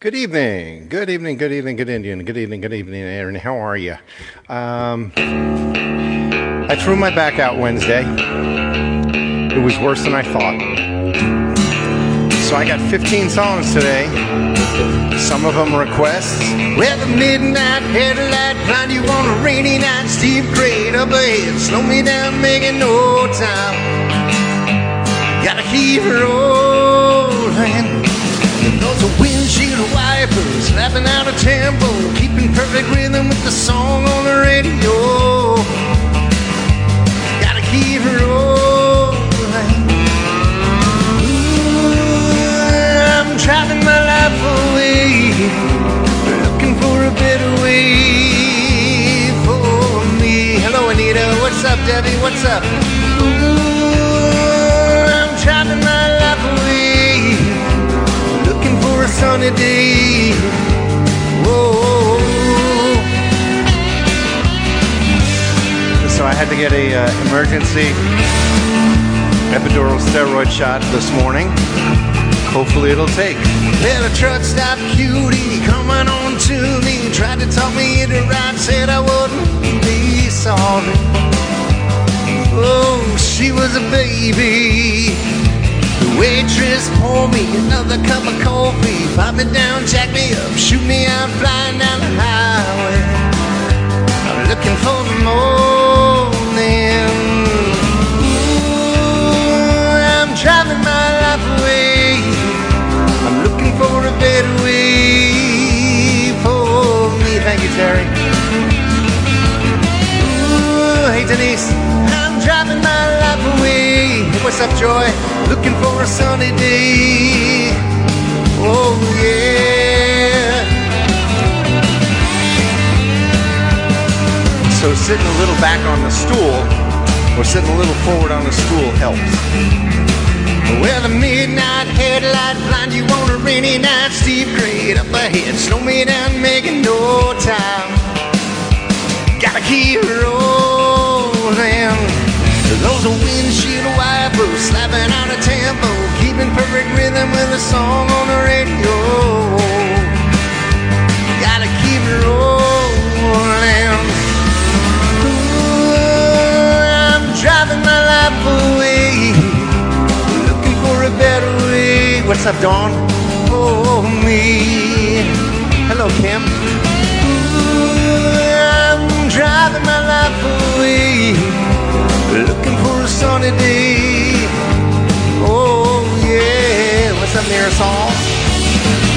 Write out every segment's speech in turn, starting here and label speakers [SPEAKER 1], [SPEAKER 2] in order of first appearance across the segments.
[SPEAKER 1] Good evening. Good evening. Good evening. Good Indian. Good evening. Good evening, Aaron. How are you? Um, I threw my back out Wednesday. It was worse than I thought. So I got 15 songs today. Some of them requests.
[SPEAKER 2] Well, the midnight headlight blind you on a rainy night. Steve Gray up ahead, slow me down, making no time. Gotta keep rolling. Are windshield wipers slapping out a tempo, keeping perfect rhythm with the song on the radio. Gotta keep rolling. Ooh, I'm driving my life away, looking for a better way for me. Hello, Anita. What's up, Debbie? What's up? Ooh, I'm driving my life away, sunny day. Whoa.
[SPEAKER 1] So I had to get a uh, emergency epidural steroid shot this morning. Hopefully it'll take.
[SPEAKER 2] Well, a truck stop cutie coming on to me. Tried to talk me into right, said I wouldn't be sorry. Oh, she was a baby. Waitress poured me another cup of coffee. Pop me down, jack me up, shoot me out, flying down the highway. I'm looking for the morning. Ooh, I'm driving my life away. I'm looking for a better way for me. Thank you, Terry. Ooh, hey, Denise. I'm driving my life away. What's up, Joy? Looking for a sunny day. Oh, yeah.
[SPEAKER 1] So sitting a little back on the stool or sitting a little forward on the stool helps.
[SPEAKER 2] Well, the midnight headlight blind you on a rainy night. Steve Gray up ahead, slow me down, making no time. Gotta keep rolling. Those are windshield wipers perfect rhythm with a song on the radio. Gotta keep it rolling. Ooh, I'm driving my life away looking for a better way.
[SPEAKER 1] What's up, Dawn?
[SPEAKER 2] For me.
[SPEAKER 1] Hello, Kim.
[SPEAKER 2] Ooh, I'm driving my life away, looking for a sunny day.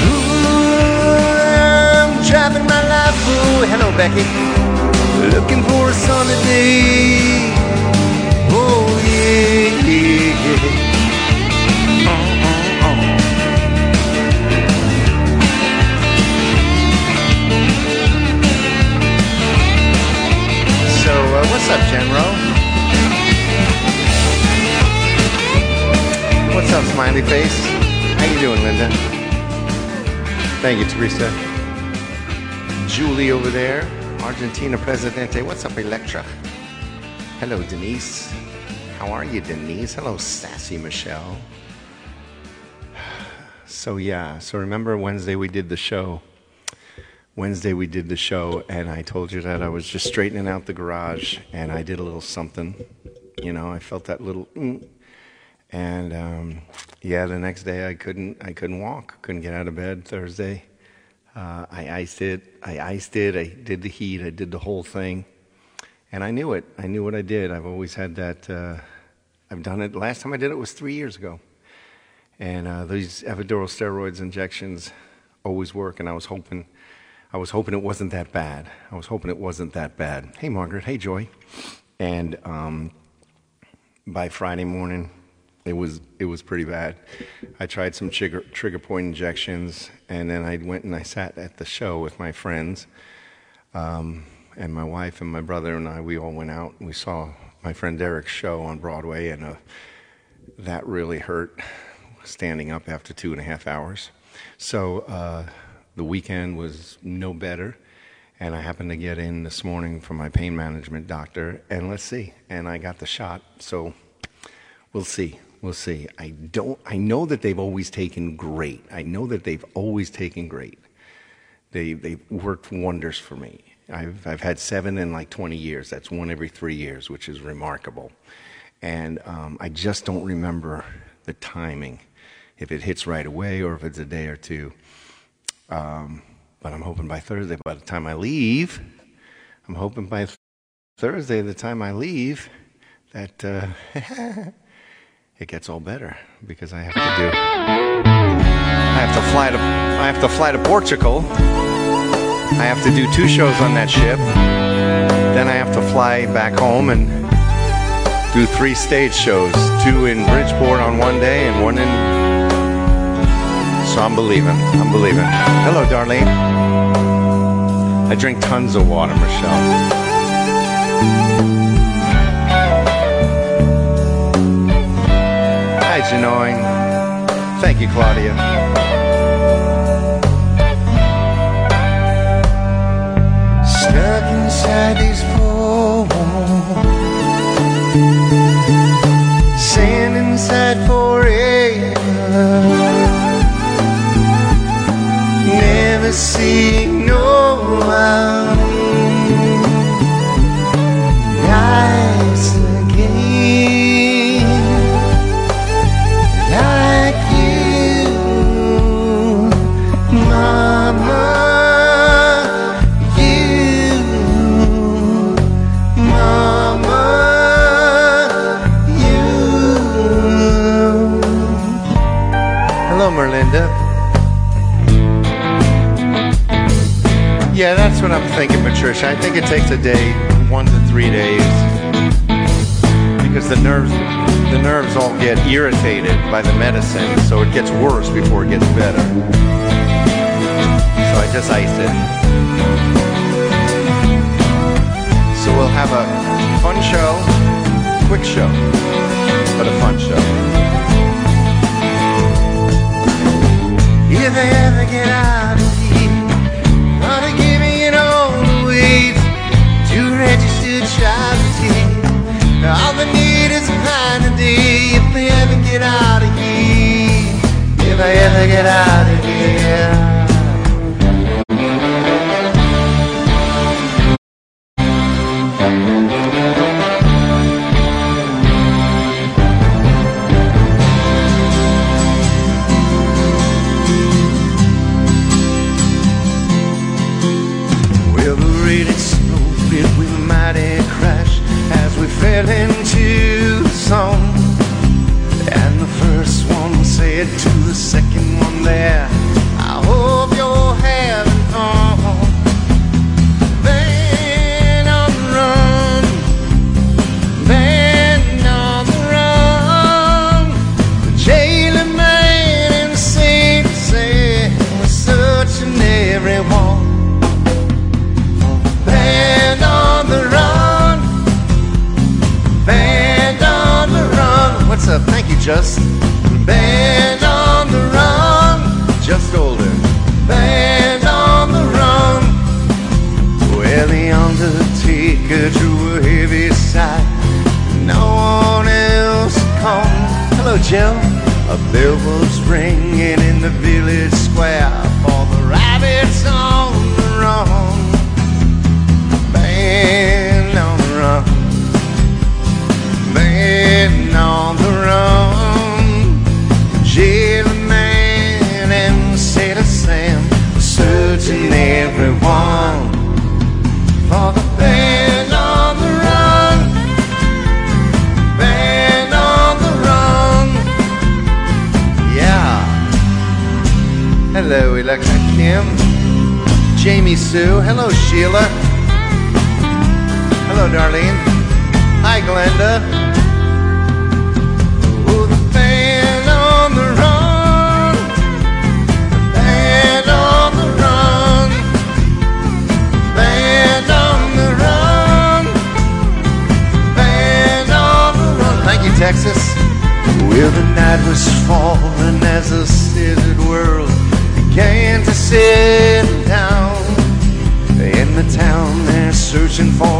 [SPEAKER 2] Ooh, I'm driving my life away,
[SPEAKER 1] Hello, Becky.
[SPEAKER 2] looking for a sunny day. Oh yeah.
[SPEAKER 1] So, uh, what's up, Genro? What's up, smiley face? How you doing, Linda? Thank you, Teresa. Julie over there, Argentina Presidente. What's up, Electra? Hello, Denise. How are you, Denise? Hello, sassy Michelle. So yeah, so remember Wednesday we did the show. Wednesday we did the show, and I told you that I was just straightening out the garage, and I did a little something. You know, I felt that little, mm. and um, yeah, the next day I couldn't, I couldn't walk, couldn't get out of bed. Thursday, uh, I iced it, I iced it, I did the heat, I did the whole thing, and I knew it. I knew what I did. I've always had that. Uh, I've done it. Last time I did it was three years ago, and uh, these epidural steroids injections always work, and I was hoping. I was hoping it wasn't that bad. I was hoping it wasn't that bad. Hey, Margaret. Hey, Joy. And um, by Friday morning, it was it was pretty bad. I tried some trigger, trigger point injections, and then I went and I sat at the show with my friends, um, and my wife and my brother and I. We all went out and we saw my friend Derek's show on Broadway, and uh, that really hurt standing up after two and a half hours. So uh, the weekend was no better. And I happened to get in this morning from my pain management doctor, and let's see. And I got the shot, so we'll see. We'll see. I don't. I know that they've always taken great. I know that they've always taken great. They they've worked wonders for me. I've I've had seven in like 20 years. That's one every three years, which is remarkable. And um, I just don't remember the timing, if it hits right away or if it's a day or two. Um, but I'm hoping by Thursday, by the time I leave, I'm hoping by Thursday, the time I leave, that. Uh, it gets all better because I have to do I have to fly to I have to fly to Portugal. I have to do two shows on that ship. Then I have to fly back home and do three stage shows, two in Bridgeport on one day and one in So I'm believing. I'm believing. Hello, Darlene. I drink tons of water, Michelle. Hi, annoying. Thank you, Claudia.
[SPEAKER 2] Stuck inside these four walls, sand inside forever. Never seeing no one
[SPEAKER 1] what I'm thinking, Patricia. I think it takes a day, one to three days, because the nerves, the nerves all get irritated by the medicine, so it gets worse before it gets better. So I just iced it. So we'll have a fun show, quick show, but a fun show.
[SPEAKER 2] If I ever get out searching for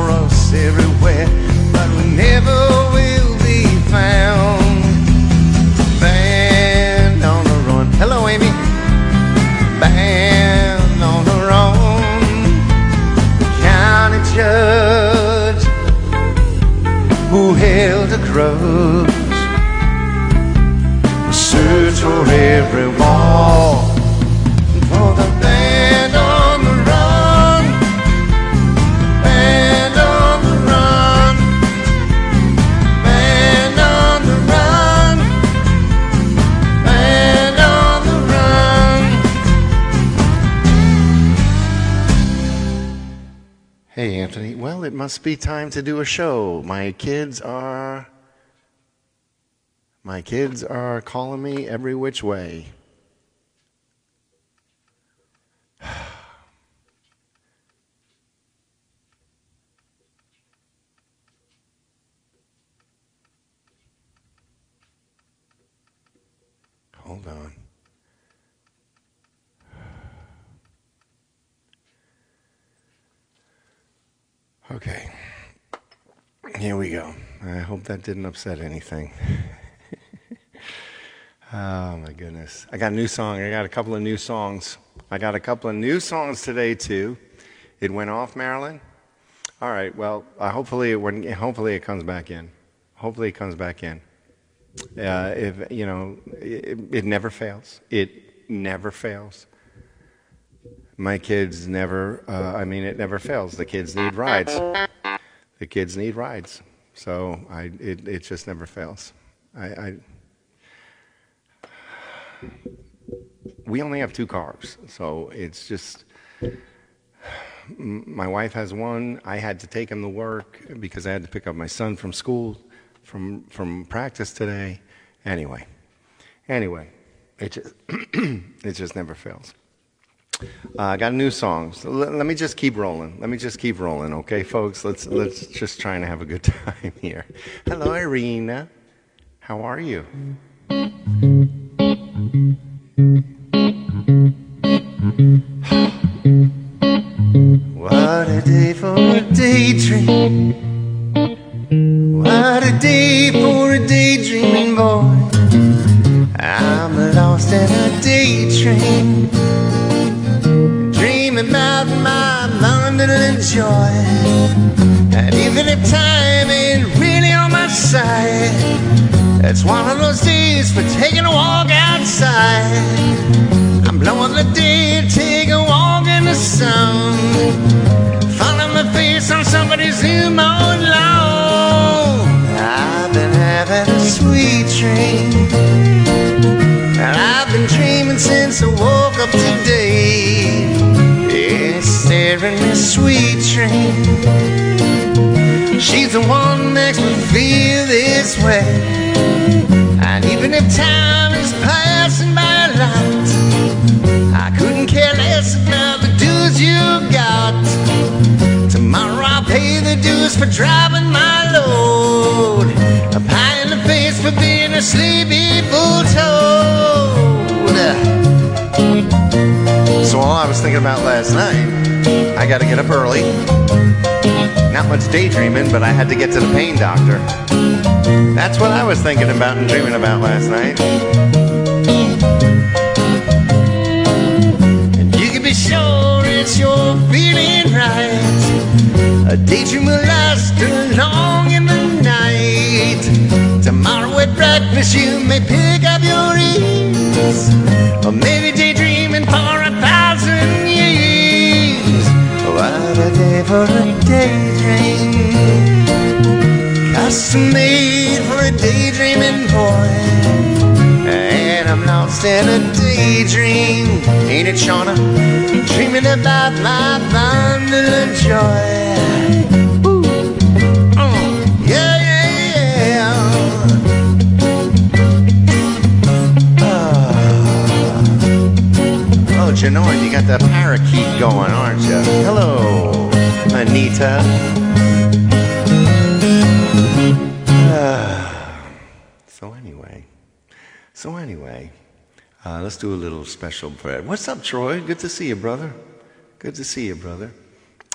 [SPEAKER 2] be
[SPEAKER 1] time to do a show. My kids are. My kids are calling me every which way. Hold on. Okay. Here we go. I hope that didn't upset anything. oh my goodness. I got a new song. I got a couple of new songs. I got a couple of new songs today too. It went off, Marilyn. All right. Well, uh, hopefully it hopefully it comes back in. Hopefully it comes back in. Uh, if you know, it, it never fails. It never fails. My kids never. Uh, I mean, it never fails. The kids need rides. The kids need rides. So I, it, it just never fails. I, I we only have two cars, so it's just my wife has one. I had to take him to work because I had to pick up my son from school, from from practice today. Anyway, anyway, it just it just never fails. Uh, I got a new song. So let, let me just keep rolling. Let me just keep rolling, okay, folks? Let's let's just try and have a good time here. Hello, Irina. How are you?
[SPEAKER 2] What a day for a daydream. What a day for a daydreaming boy. I'm lost in a daydream. And even if time ain't really on my side, it's one of those days for taking a walk outside. I'm blowing the day, take a walk in the sun. Follow my face on somebody's on lawn. I've been having a sweet dream. And I've been dreaming since I woke up today. Staring me sweet dream. She's the one makes me feel this way. And even if time is passing by a lot, I couldn't care less about the dues you got. Tomorrow I'll pay the dues for driving my load. A pie in the face for being a sleepy bull toad.
[SPEAKER 1] I was thinking about last night, I got to get up early. Not much daydreaming, but I had to get to the pain doctor. That's what I was thinking about and dreaming about last night.
[SPEAKER 2] And you can be sure it's your feeling right. A daydream will last long in the night. Tomorrow at breakfast you may pick up your ease. Or maybe daydreaming for What a daydream. Custom made for a daydreaming boy. And I'm lost in a daydream. Ain't it, Shauna? Dreaming about my bundle of joy. Oh, yeah, yeah, yeah.
[SPEAKER 1] Oh, oh Janor, you got the parakeet going, aren't you? Hello, Anita. so anyway, so anyway, uh, let's do a little special prayer. What's up, Troy? Good to see you, brother. Good to see you, brother.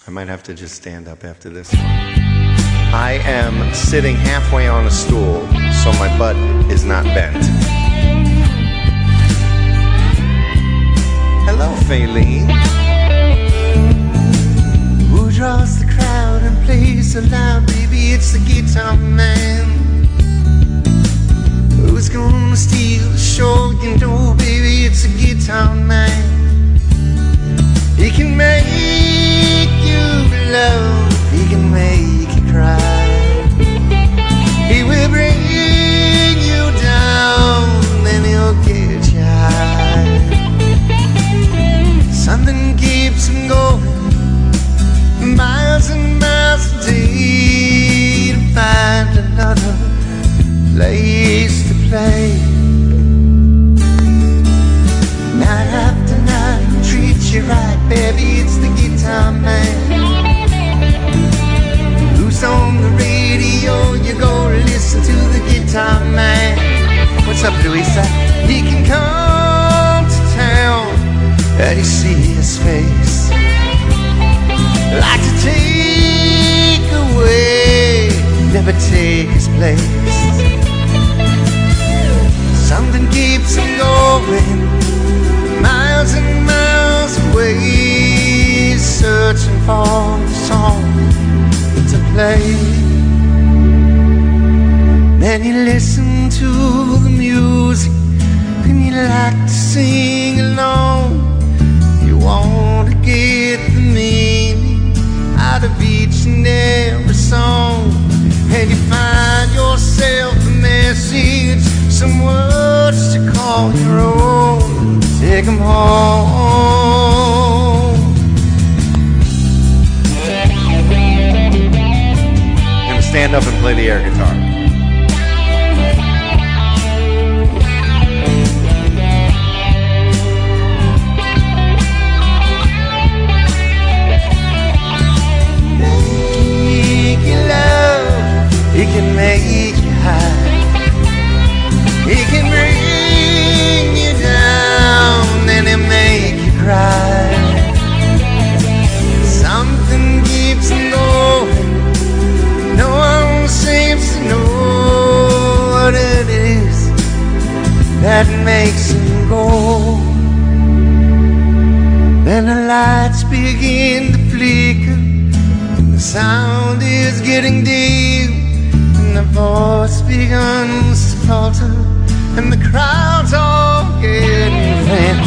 [SPEAKER 1] I might have to just stand up after this. I am sitting halfway on a stool, so my butt is not bent. Hello, Faylene.
[SPEAKER 2] Draws the crowd and plays so loud, baby? It's the guitar man. Who's gonna steal the show? You know, baby, it's the guitar man. He can make you love, he can make you cry. He will bring you down, then he'll get you high. Something keeps him going miles and miles a day to find another place to play. Night after night, I treat you right, baby. It's the guitar man. Who's on the radio? You go listen to the guitar man. What's up, Louisa? He can come to town and you see his face. Take away, never take his place. Something keeps him going, miles and miles away, searching for a song to play. Then you listen to the music and you like to sing along. And every song. And you find yourself a message, some words to call your own. Take 'em home.
[SPEAKER 1] Stand up and play the air guitar.
[SPEAKER 2] He can make you high. He can bring you down and he'll make you cry. Something keeps going. No one seems to know what it is that makes him go. Then the lights begin to flicker. and The sound is getting dim. The voice begins to falter. And the crowd's all getting thin.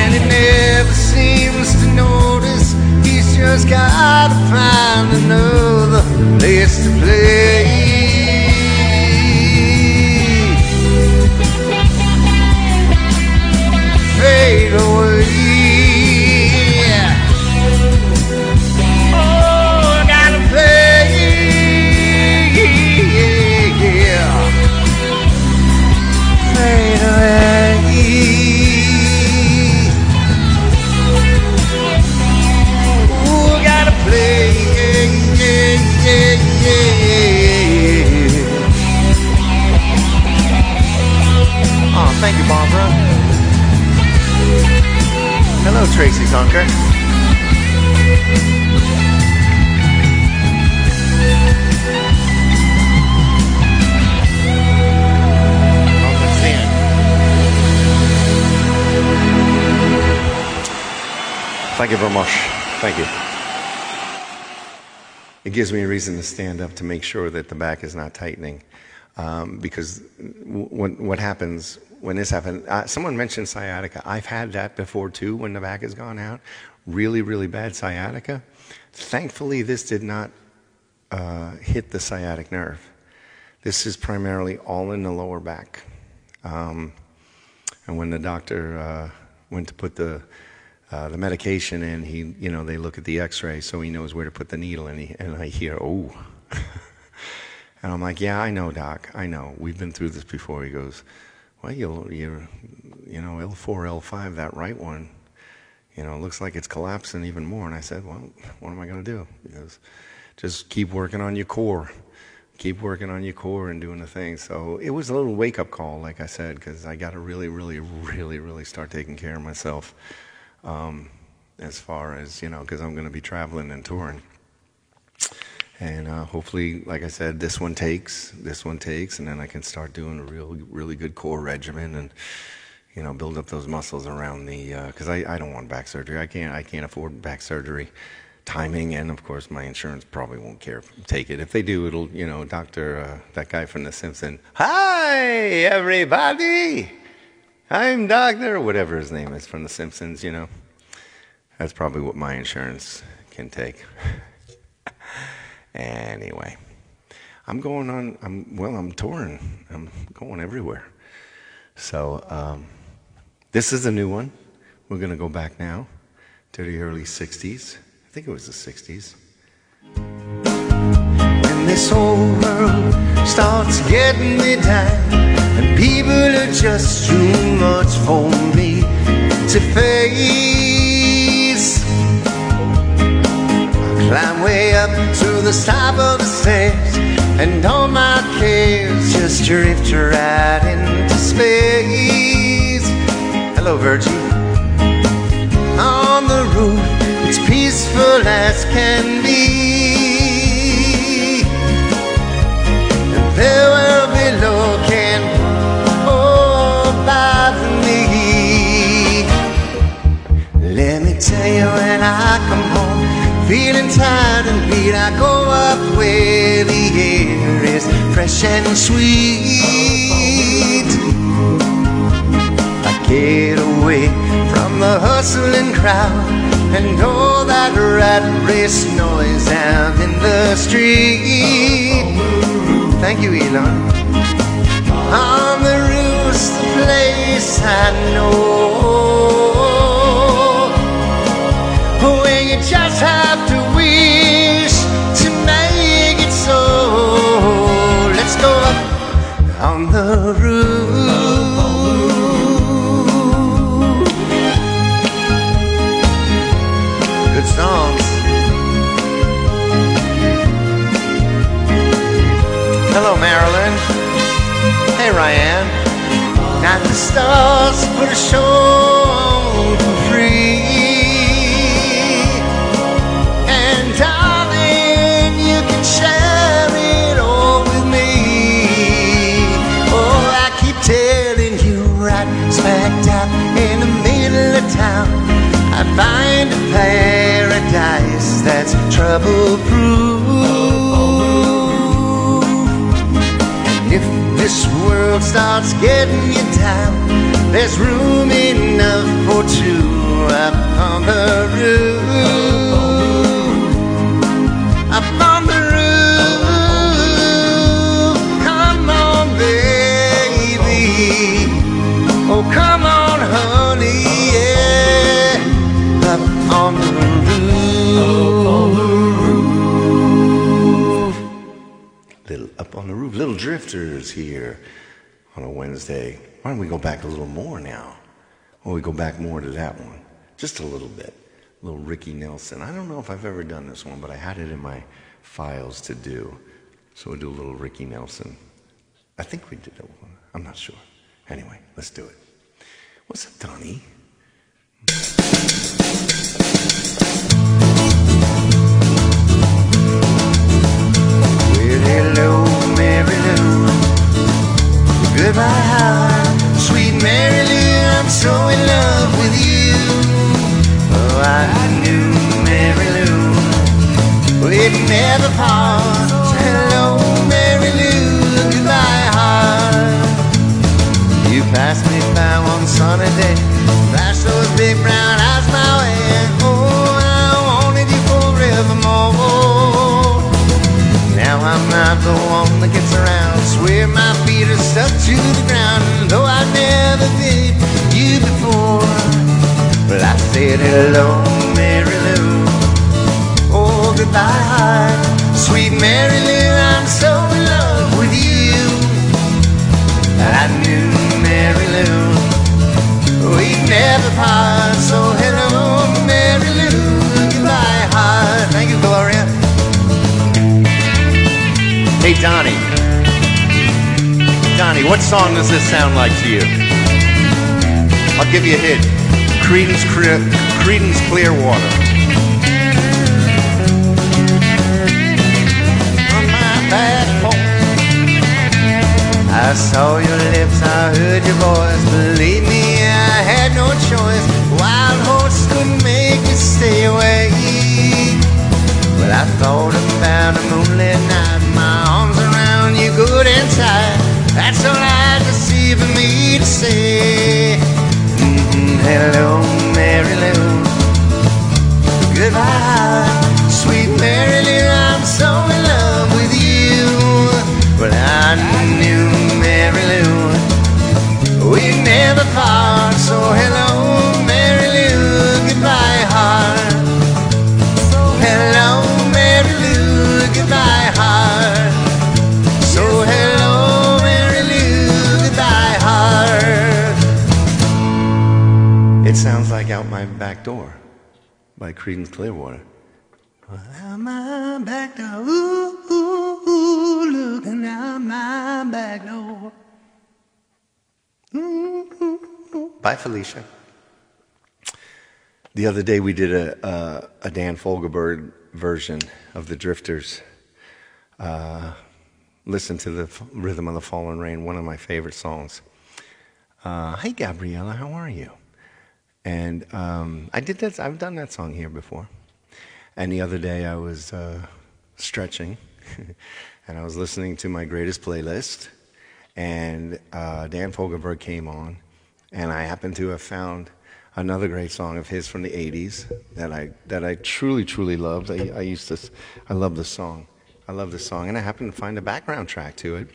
[SPEAKER 2] And he never seems to notice. He's just gotta find another place to play. Hello, Tracy Zonker.
[SPEAKER 1] Thank you very much. Thank you. It gives me a reason to stand up to make sure that the back is not tightening. Um, because what, what happens when this happened. uh, someone mentioned sciatica. I've had that before too when the back has gone out. Really, really bad sciatica. Thankfully, this did not uh, hit the sciatic nerve. This is primarily all in the lower back. Um, and when the doctor uh, went to put the uh, the medication in, he, you know, they look at the X-ray, so he knows where to put the needle. And, he, and I hear, oh, and I'm like, yeah, I know, doc, I know. We've been through this before. He goes, well, you'll, you're, you know, L4, L5, that right one, you know, looks like it's collapsing even more. And I said, well, what am I going to do? He goes, just keep working on your core. Keep working on your core and doing the thing. So it was a little wake up call, like I said, because I got to really, really, really, really start taking care of myself um, as far as, you know, because I'm going to be traveling and touring. And uh, hopefully, like I said, this one takes, this one takes, and then I can start doing a real, really good core regimen and, you know, build up those muscles around the, because I, I don't want back surgery. I can't, I can't afford back surgery timing, and of course, my insurance probably won't care take it. If they do, it'll, you know, Doctor, uh, that guy from The Simpsons. Hi, everybody. I'm Doctor, whatever his name is from The Simpsons. You know, that's probably what my insurance can take. anyway, I'm going on. I'm well. I'm touring. I'm going everywhere. So um, this is a new one. We're going to go back now to the early '60s. I think it was the '60s.
[SPEAKER 2] When this whole world starts getting me down and people are just too much for me to face. I climb way up the top of the stairs, and all my cares just drift right into space. Hello, Virgie. On the roof, it's peaceful as can be. And there will be looking over me. Let me tell you when I come feeling tired and beat, I go up where the air is fresh and sweet. I get away from the hustling crowd and all that rat race noise out in the street. Thank you, Elon. On the roof's the place I know Good songs. Hello, Marilyn. Hey, Ryan. Not the stars put a show I find a paradise that's trouble proof. If this world starts getting you down, there's room enough for two up on the roof. Little drifters here on a Wednesday. Why don't we go back a little more now? Well, we go back more to that one, just a little bit. Little Ricky Nelson. I don't know if I've ever done this one, but I had it in my files to do. So we'll do a little Ricky Nelson. I think we did it one. I'm not sure. Anyway, let's do it. What's up, Donnie? Hello, Mary Lou. Goodbye. Sweet Mary Lou, I'm so in love with you. My feet are stuck to the ground. Though I've never been you before. But I said hello, Mary Lou. Oh, goodbye. Sweet Mary Lou, I'm so in love with you. I knew Mary Lou. We'd never part. So hello, Mary Lou. Goodbye, heart. Thank you, Gloria. Hey, Donnie. Donnie, what song does this sound like to you? I'll give you a hint. Creedence, Clear, Creedence Clearwater. On my back porch, I saw your lips, I heard your voice. Believe me, I had no choice. Wild horse couldn't make me stay away. But I thought about a moonlit night, my arms around you good and tight. That's all I could see for me to say. Mhm, Hello, Mary Lou. Goodbye, sweet Mary Lou. I'm so in love with you. Well, I knew Mary Lou. We never part. So hello, Mary Lou. Goodbye, heart. So hello,
[SPEAKER 1] Back Door by Creedence Clearwater. Out my back door, ooh, ooh, ooh, looking out my back door. Ooh, ooh, ooh. Bye, Felicia. The other day we did a, a, a Dan Fogelberg version of the Drifters. Uh, listen to the Rhythm of the Fallen Rain, one of my favorite songs. Uh, hey, Gabriella, how are you? And um, I did that. I've done that song here before. And the other day I was uh, stretching, and I was listening to my greatest playlist, and uh, Dan Fogelberg came on, and I happened to have found another great song of his from the '80s that I that I truly truly loved. I, I used to, I love the song. I love the song, and I happened to find a background track to it.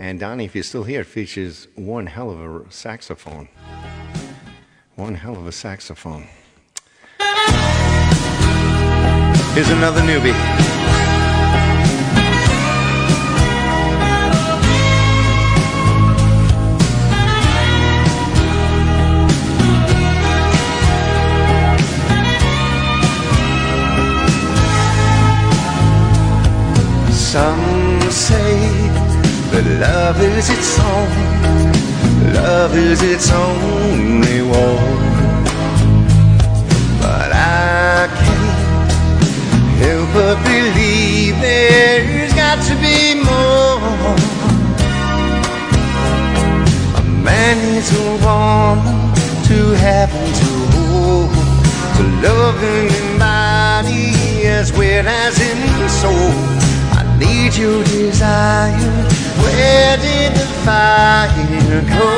[SPEAKER 1] And Donnie, if you're still here, features one hell of a saxophone. One hell of a saxophone. Here's another newbie. Some say that love is its own, love is its only war. But I can't help but believe there's got to be more. A man needs a woman to have and to hold, to love in body as well as in soul. I need your desire. Where did the fire go?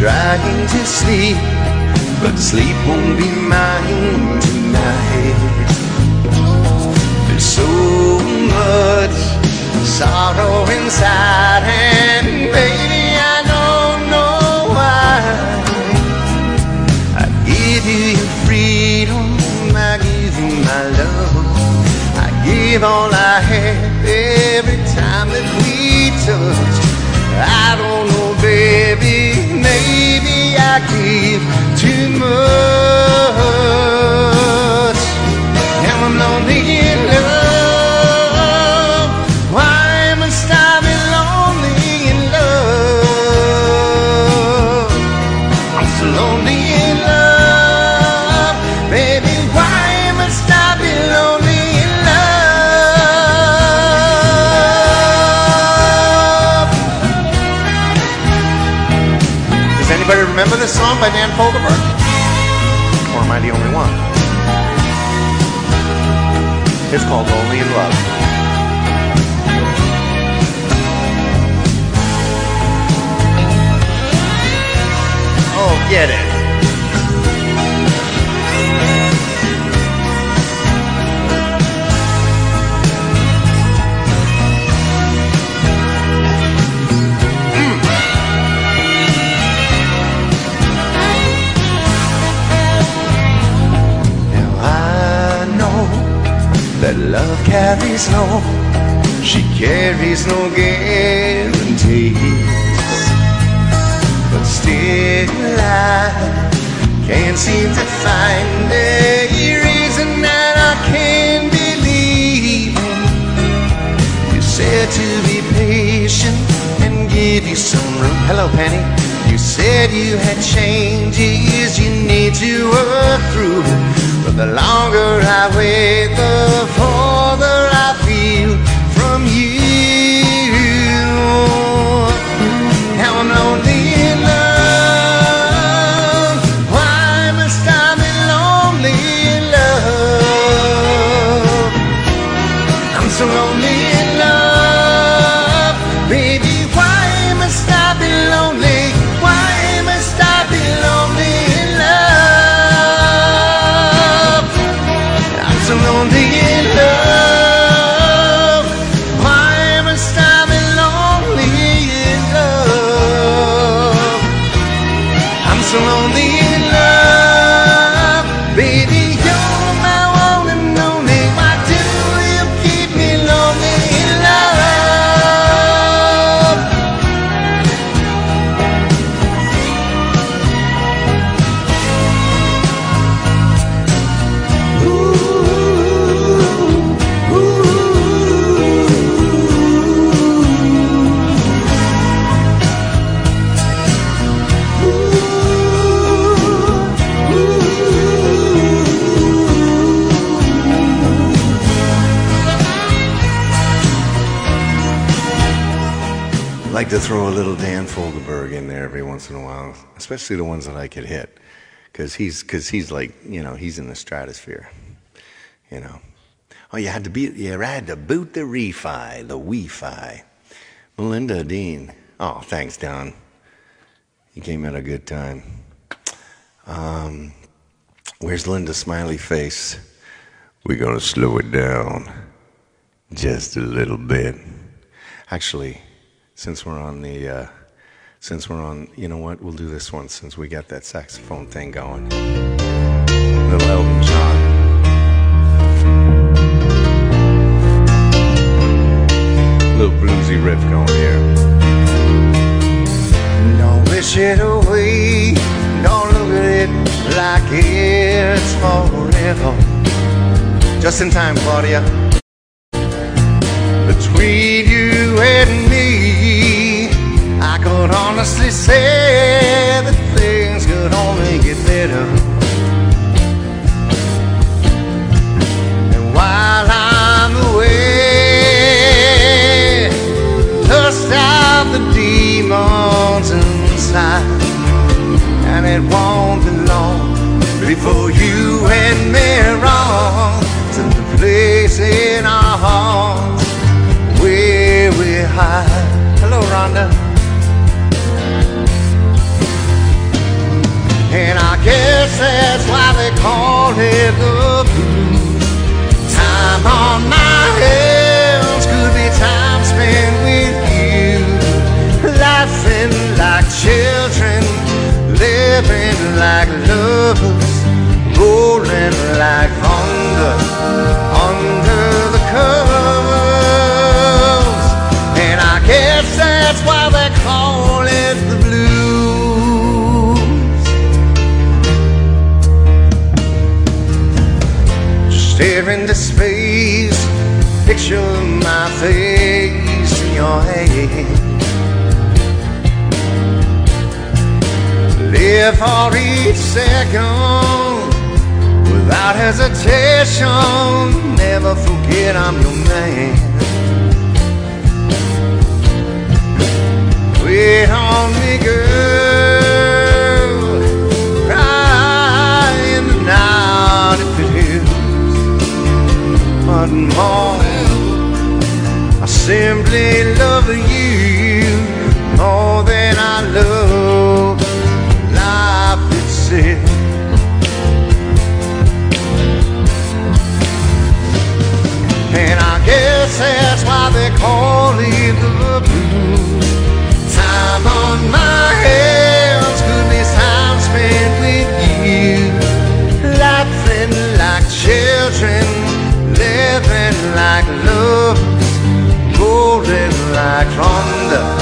[SPEAKER 1] Trying to sleep, but sleep won't be mine tonight. There's so much sorrow inside, and baby, I don't know why. I give you your freedom, I give you my love. I give all I have every time that we touch. Give too by Dan Fogelberg? Or am I the only one? It's called Lonely in Love. Oh, get it. That love carries no, she carries no guarantees. But still I can't seem to find a reason that I can believe in. You said to be patient and give you some room. Hello, Penny. You said you had changes you need to work through. But the longer I wait, the farther I feel from you. Now I'm lonely throw a little Dan Fogelberg in there every once in a while, especially the ones that I could hit, because he's because he's like you know he's in the stratosphere, you know. Oh, you had to be you had to boot the refi, the Wi-Fi. Melinda Dean. Oh, thanks, Don. You came at a good time. Um, where's Linda's smiley face? We're gonna slow it down just a little bit. Actually, since we're on the, uh, since we're on, you know what? We'll do this one since we got that saxophone thing going. Little Elton John. Little bluesy riff going here.
[SPEAKER 2] Don't wish it away. Don't look at it like it's forever.
[SPEAKER 1] Just in time, Claudia.
[SPEAKER 2] Between you and me, I could honestly say that things could only get better. And while I'm away, dust out the demons inside. And it won't be long before you and me wrong to the place in our hearts where we hide. Hello, Rhonda. And I guess that's why they call it the blues. Time on my hands could be time spent with you, laughing like children, living like lovers, rolling like Live for each second without hesitation. Never forget I'm your man. Wait on me, girl. Cry in the night if it helps. But more, I simply love you more than I love that's why they call it the blues. Time on my hands could be time spent with you, laughing like children, living like lovers, golden like thunder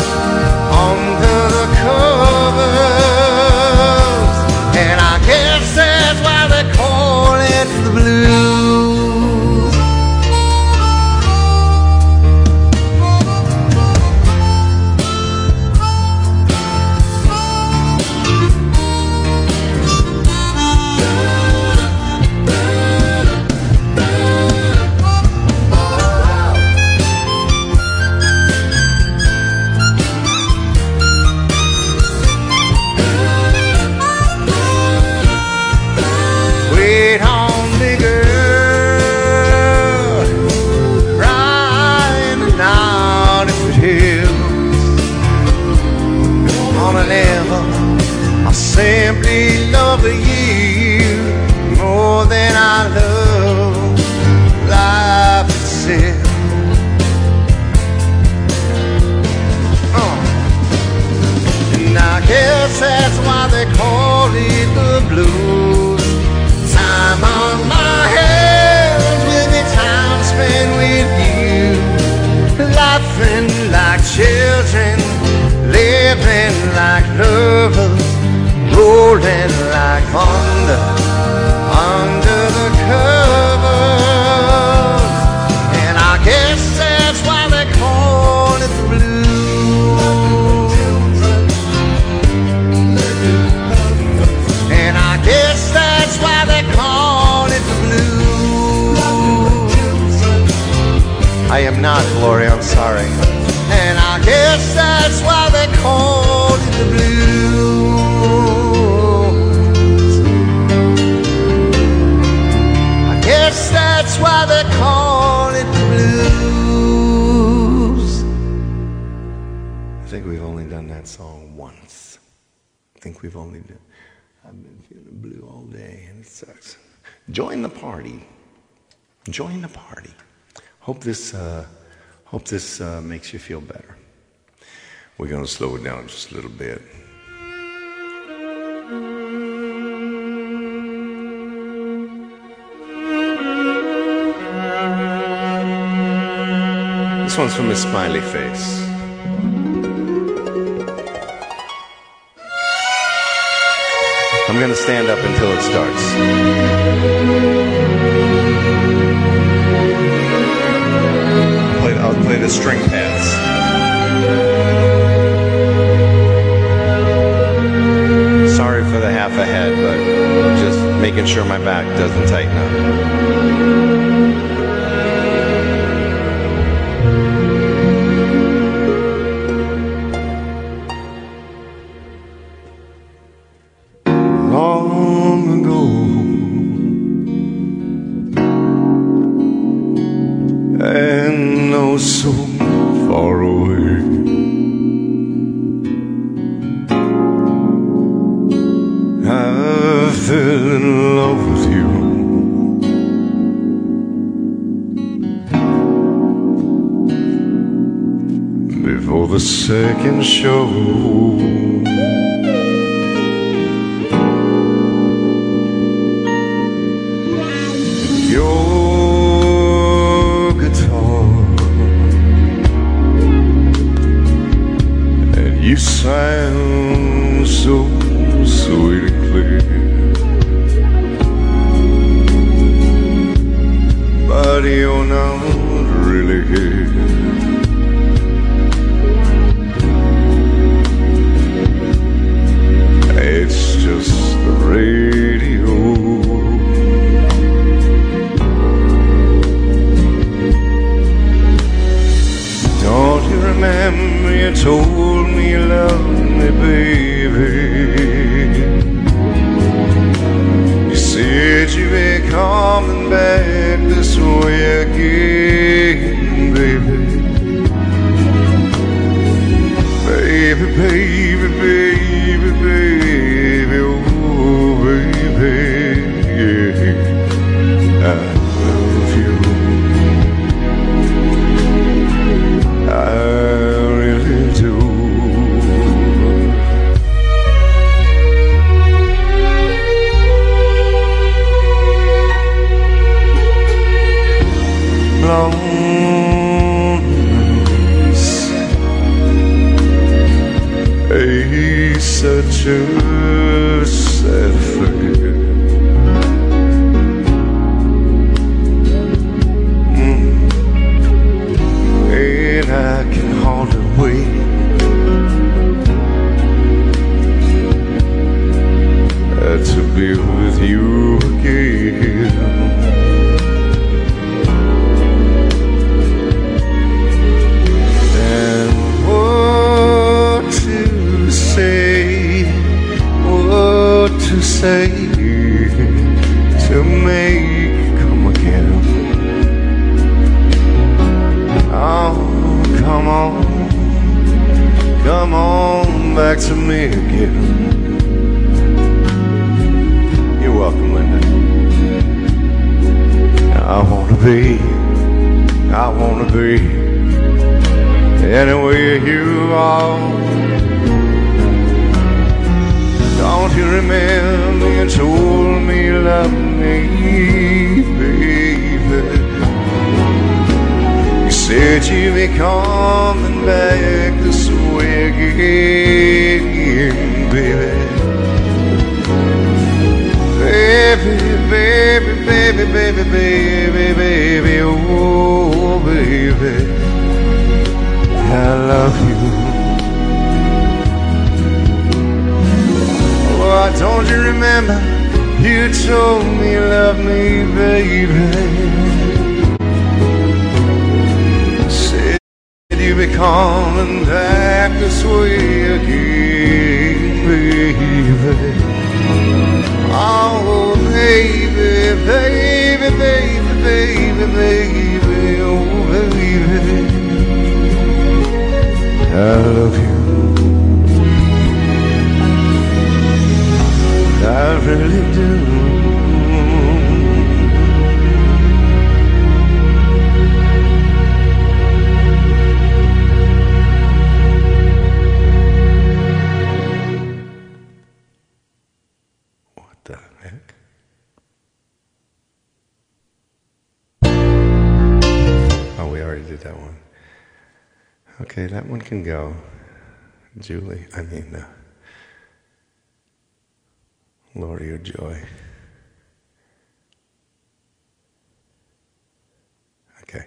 [SPEAKER 1] this uh, makes you feel better. We're going to slow it down just a little bit. This one's from a Smiley Face. I'm going to stand up until it starts. The string pads. Sorry for the half a head, but just making sure my back doesn't tighten up. Second show. Back to me again. You're welcome, Linda. I wanna be, I wanna be anywhere you are. Don't you remember you told me you loved me, said you'd be coming back this way again, baby. Baby, baby, baby, baby, baby, baby, oh, baby. I love you. Oh, don't you remember? You told me you loved me, baby. Baby, come and act this way again, baby. Oh, baby, baby, baby, baby, baby, oh, baby. I love you. I really do. Can go. Julie, I mean, uh, Lori or Joy. Okay,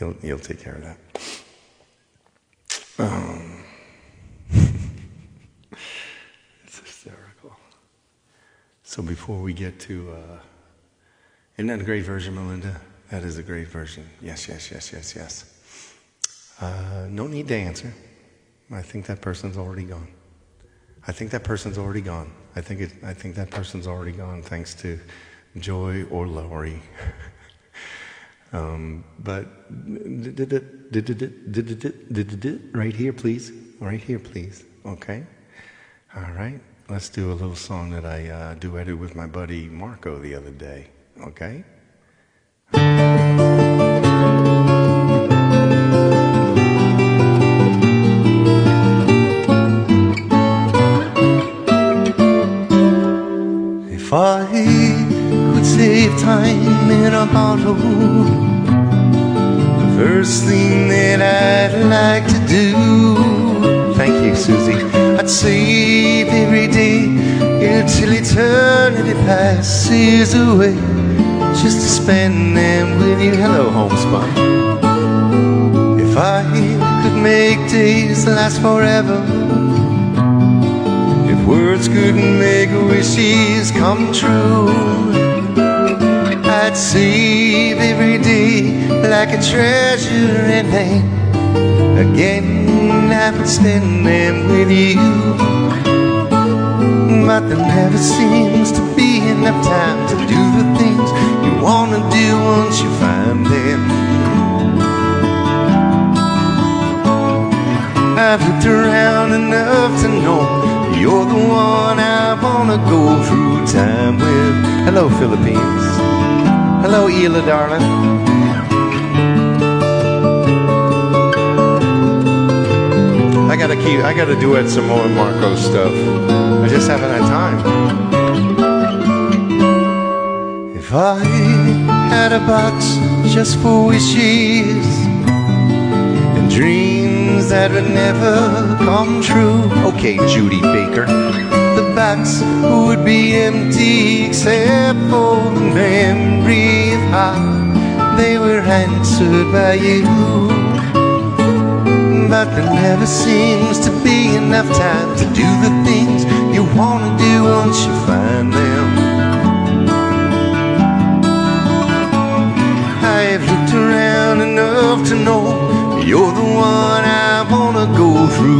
[SPEAKER 1] you'll you'll take care of that. Um, it's hysterical. So before we get to, uh, isn't that a great version, Melinda? That is a great version. Yes, yes, yes, yes, yes. Uh, no need to answer. I think that person's already gone. I think that person's already gone. I think it, I think that person's already gone thanks to Joy or Lori. um, but right here, please. Right here, please. Okay. All right. Let's do a little song that I uh, duetted with my buddy Marco the other day. Okay. If I could save time in a bottle, the first thing that I'd like to do. Thank you, Susie. I'd save every day until eternity passes away, just to spend them with you. Hello, homespun. If I could make days last forever. Words couldn't make wishes come true, I'd save every day like a treasure and then again I would spend them with you. But there never seems to be enough time to do the things you wanna do once you find them. I've looked around enough to know you're the one I wanna go through time with. Hello, Philippines. Hello, Ela, darling. I gotta keep. I gotta duet some more Marco stuff. I just haven't had time. If I had a box just for wishes and dreams that would never come true. Okay, Judy Baker. The box would be empty except for the memory of ah, how they were answered by you. But there never seems to be enough time to do the things you wanna do once you find them. I've looked around enough to know you're the one I wanna go through.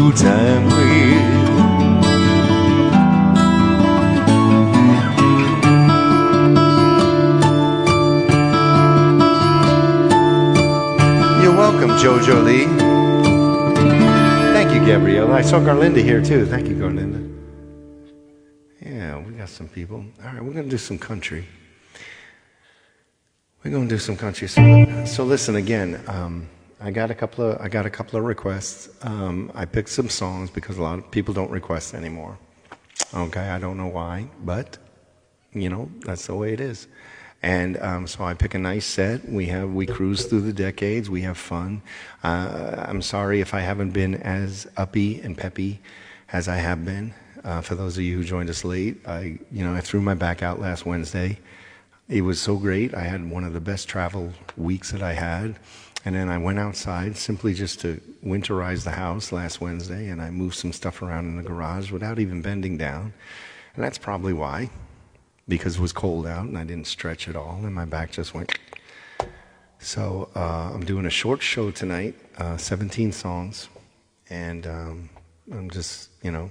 [SPEAKER 1] You're welcome, Jojo Lee. Thank you, Gabrielle. I saw Garlinda here too. Thank you, Garlinda. Yeah, we got some people. All right, we're gonna do some country. We're going to do some country. So, so listen again. Um, I got a couple of I got a couple of requests. Um, I picked some songs because a lot of people don't request anymore. Okay, I don't know why, but you know that's the way it is. And um, so I pick a nice set. We have we cruise through the decades. We have fun. Uh, I'm sorry if I haven't been as uppy and peppy as I have been. Uh, for those of you who joined us late, I you know I threw my back out last Wednesday. It was so great. I had one of the best travel weeks that I had. And then I went outside simply just to winterize the house last Wednesday, and I moved some stuff around in the garage without even bending down. And that's probably why, because it was cold out and I didn't stretch at all, and my back just went. So uh, I'm doing a short show tonight, uh, 17 songs, and um, I'm just, you know,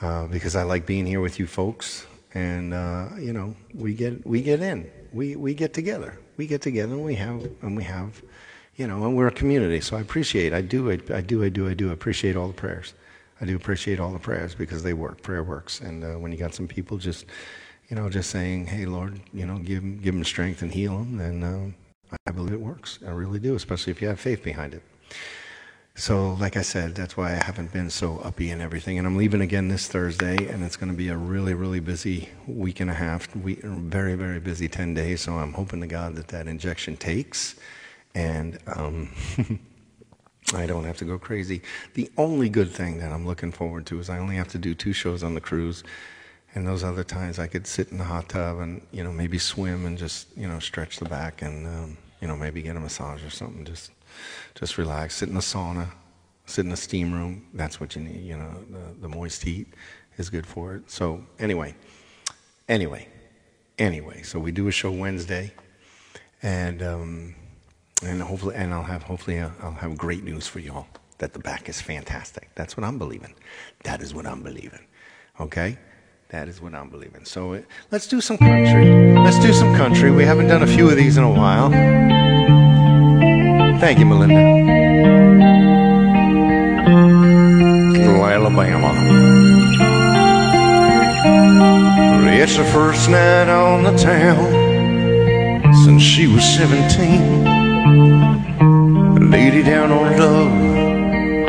[SPEAKER 1] uh, because I like being here with you folks and uh, you know we get we get in we we get together we get together and we have and we have you know, and we're a community, so I appreciate, I do, I, I do, I do, I do appreciate all the prayers. I do appreciate all the prayers because they work. Prayer works, and uh, when you got some people just, you know, just saying, "Hey, Lord, you know, give them, give them strength and heal them," then uh, I believe it works. I really do, especially if you have faith behind it. So, like I said, that's why I haven't been so uppy and everything. And I'm leaving again this Thursday, and it's going to be a really, really busy week and a half, week, very, very busy 10 days. So I'm hoping to God that that injection takes, and um, I don't have to go crazy. The only good thing that I'm looking forward to is I only have to do two shows on the cruise. And those other times I could sit in the hot tub and, you know, maybe swim and just, you know, stretch the back and, um, you know, maybe get a massage or something. Just just relax. Sit in the sauna, sit in the steam room. That's what you need. You know, the, the moist heat is good for it. So anyway, anyway, anyway. So we do a show Wednesday, and um, and hopefully, and I'll have hopefully I'll, I'll have great news for y'all that the back is fantastic. That's what I'm believing. That is what I'm believing. Okay. That is what I'm believing. So uh, let's do some country. Let's do some country. We haven't done a few of these in a while. Thank you, Melinda. Little Alabama. It's the first night on the town since she was 17. A lady down on love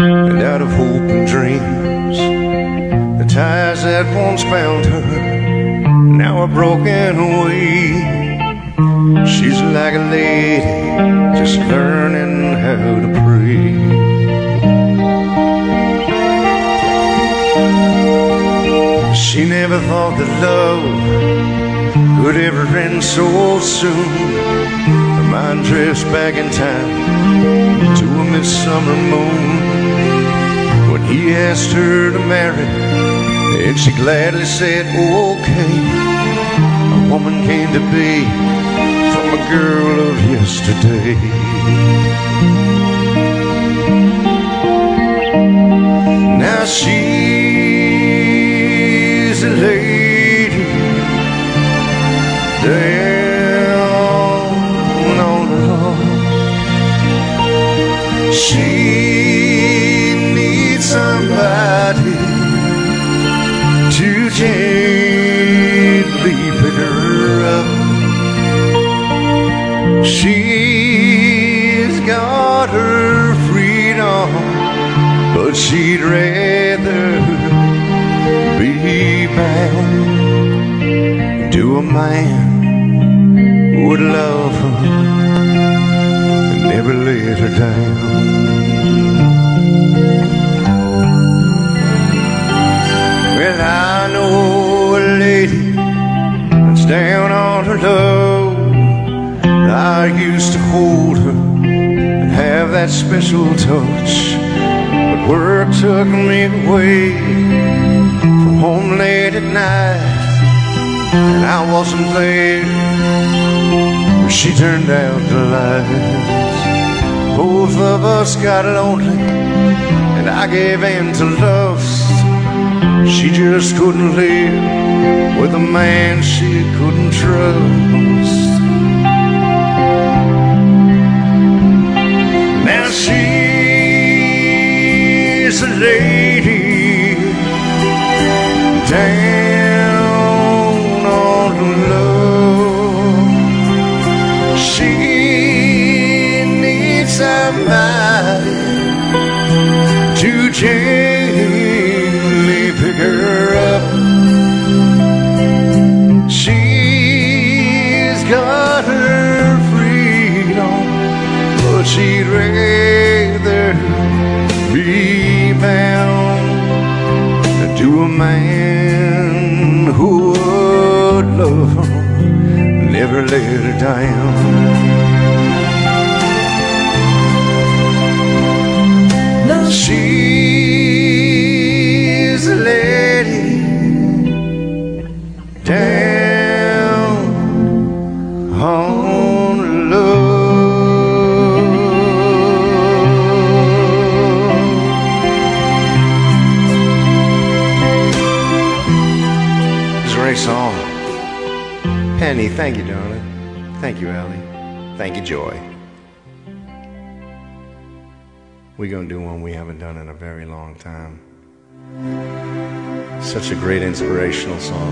[SPEAKER 1] and out of hope and dreams. The ties that once bound her now are broken away. She's like a lady just learning how to pray. She never thought that love could ever end so soon. Her mind drifts back in time to a midsummer moon when he asked her to marry, and she gladly said, "Okay." A woman came to be a girl of yesterday. Now she's a lady down on the lawn. She she'd rather be bound to a man would love her and never let her down. Well, I know a lady that's down on her luck. I used to hold her and have that special touch. But work took me away from home late at night. And I wasn't there when she turned out the lights. Both of us got lonely and I gave in to lust. She just couldn't live with a man she couldn't trust. Now she's a lady down on the low. She needs somebody to gently pick her up. She's got her freedom, but she'd rather be a man who would love her, never let her down. Now she's a Penny, thank you, darling. Thank you, Allie. Thank you, Joy. We're going to do one we haven't done in a very long time. Such a great inspirational song.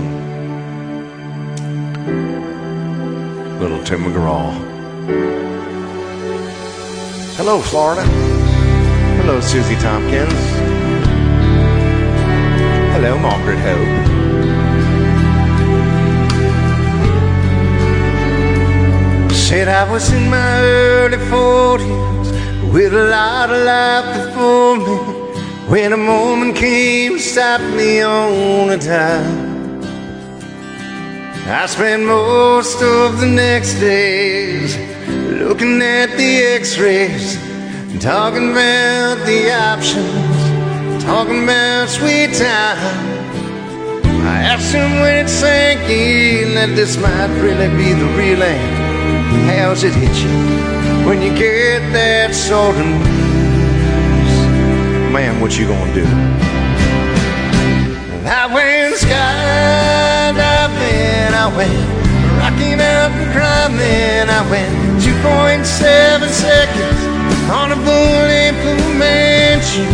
[SPEAKER 1] Little Tim McGraw. Hello, Florida. Hello, Susie Tompkins. Hello, Margaret Hope.
[SPEAKER 2] Said I was in my early 40s with a lot of life before me when a moment came to stop me on a dime. I spent most of the next days looking at the x-rays talking about the options talking about sweet time I asked him when it sank in that this might really be the real end How's it hit you when you get that sort of news?
[SPEAKER 1] Man, what you gonna do?
[SPEAKER 2] I went skydiving, I went Rocky Mountain climbing, I went 2.7 seconds on a bulletproof mansion,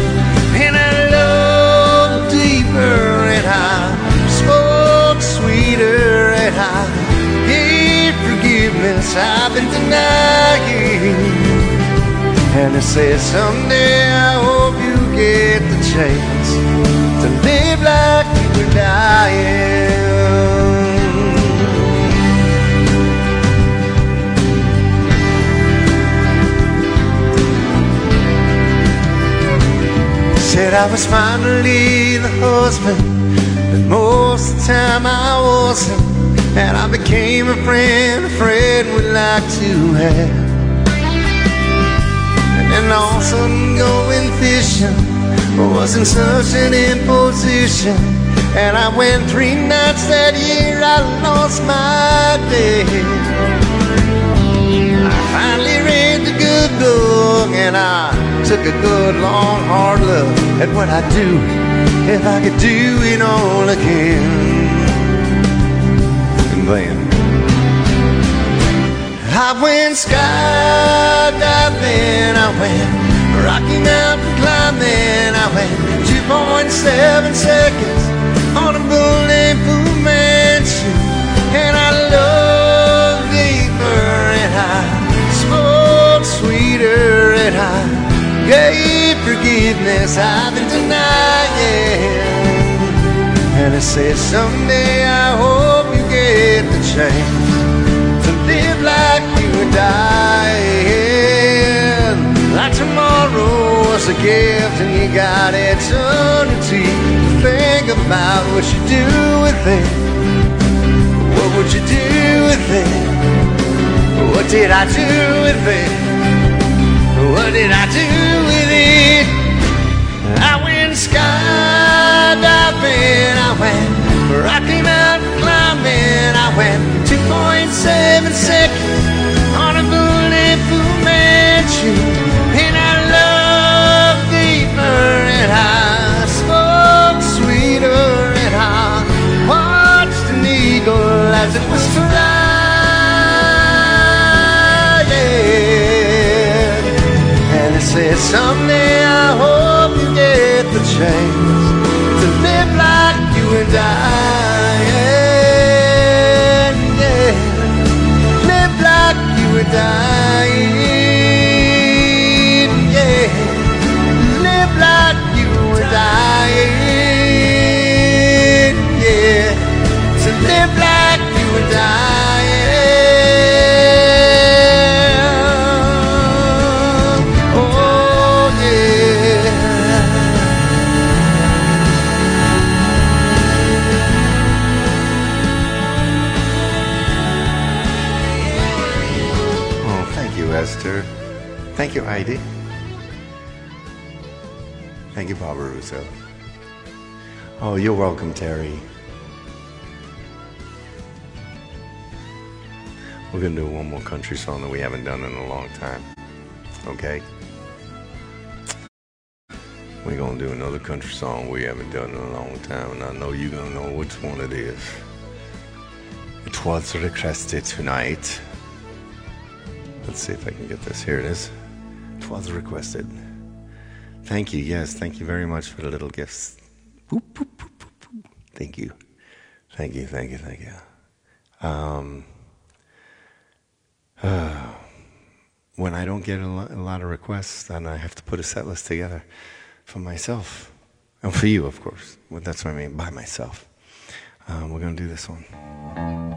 [SPEAKER 2] and I loved deeper and I forgiveness I've been denying. And it says someday I hope you get the chance to live like you were dying. Said I was finally the husband, but most of the time I wasn't. And I became a friend, a friend would like to have. And then all of a sudden going fishing wasn't such an imposition. And I went three nights that year, I lost my day. I finally read the good book and I took a good long hard look at what I'd do if I could do it all again.
[SPEAKER 1] And
[SPEAKER 2] I went skydiving, I went Rocky Mountain climbing, I went 2.7 seconds on a bulletproof mansion, and I loved deeper and I spoke sweeter and I gave forgiveness. I've been denying. And it says someday I hope get the chance to live like you were dying. Like tomorrow was a gift and you got eternity to think about what you do with it. What would you do with it? What did I do with it? What did I do with it? I went skydiving, I went climbing, I went 2.7 seconds on a bulletproof mansion, and I loved deeper, and I spoke oh, sweeter, and I watched an eagle as it was flying. And it says someday I hope you get the chance to live like you were dying. Dying.
[SPEAKER 1] Thank you, Heidi. Thank you, Barbara Russo. Oh, you're welcome, Terry. We're going to do one more country song that we haven't done in a long time. Okay? We're going to do another country song we haven't done in a long time, and I know you're going to know which one it is. It was requested tonight. Let's see if I can get this. Here it is. Twas requested. Thank you. Yes, thank you very much for the little gifts. Boop, boop, boop, thank you. Thank you. Thank you. Thank you. Um, uh, when I don't get a lot, a lot of requests, then I have to put a set list together for myself and for you, of course. Well, that's what I mean by myself. Um, we're going to do this one.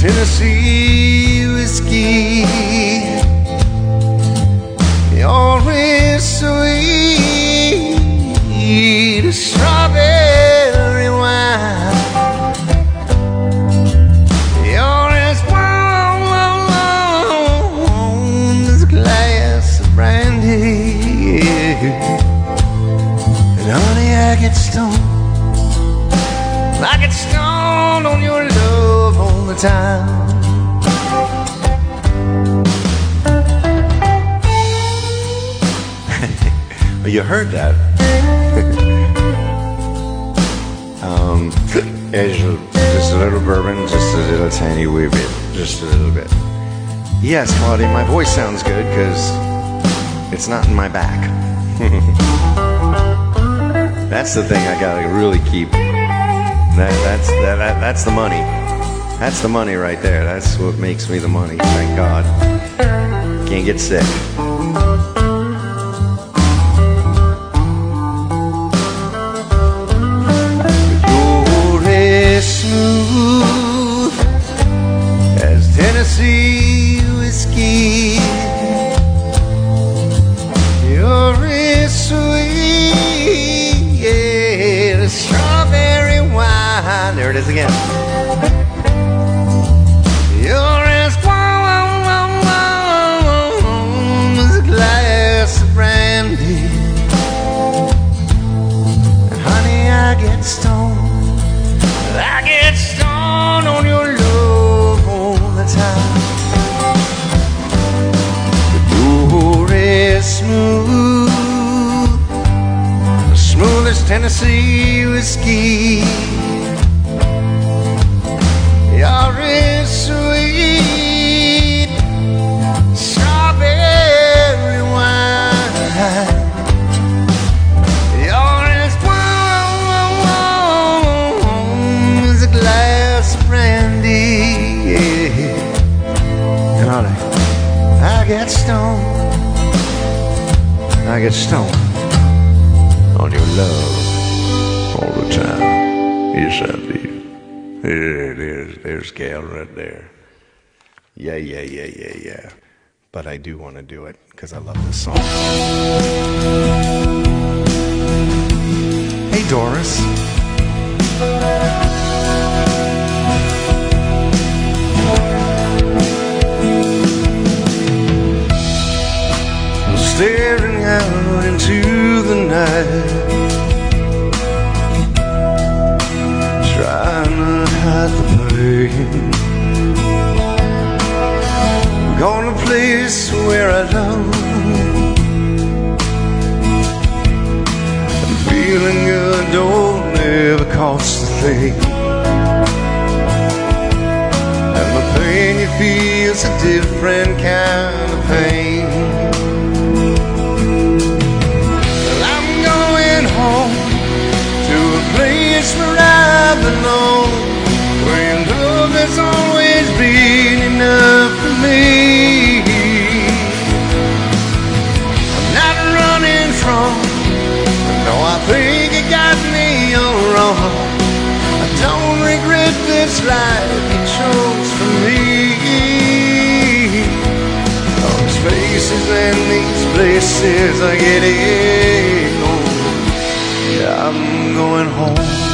[SPEAKER 2] Tennessee.
[SPEAKER 1] that's the thing I gotta really keep. That, that's that, that, that's the money. That's the money right there. That's what makes me the money. Thank God. Can't get sick.
[SPEAKER 2] On your love all the time. Yes, I do. Yeah, there's, there's Gal right there.
[SPEAKER 1] Yeah, yeah, yeah, yeah, yeah. But I do want to do it because I love this song. Hey, Doris.
[SPEAKER 2] staring out into the night, trying to hide the pain. Gone a place where I I'm feeling good, don't ever cost a thing. And the pain you feel's a different kind of pain. I belong, where love has always been enough for me. I'm not running from, no, I think it got me all wrong. I don't regret this life you chose for me. All these faces and these places I get in. I'm going home.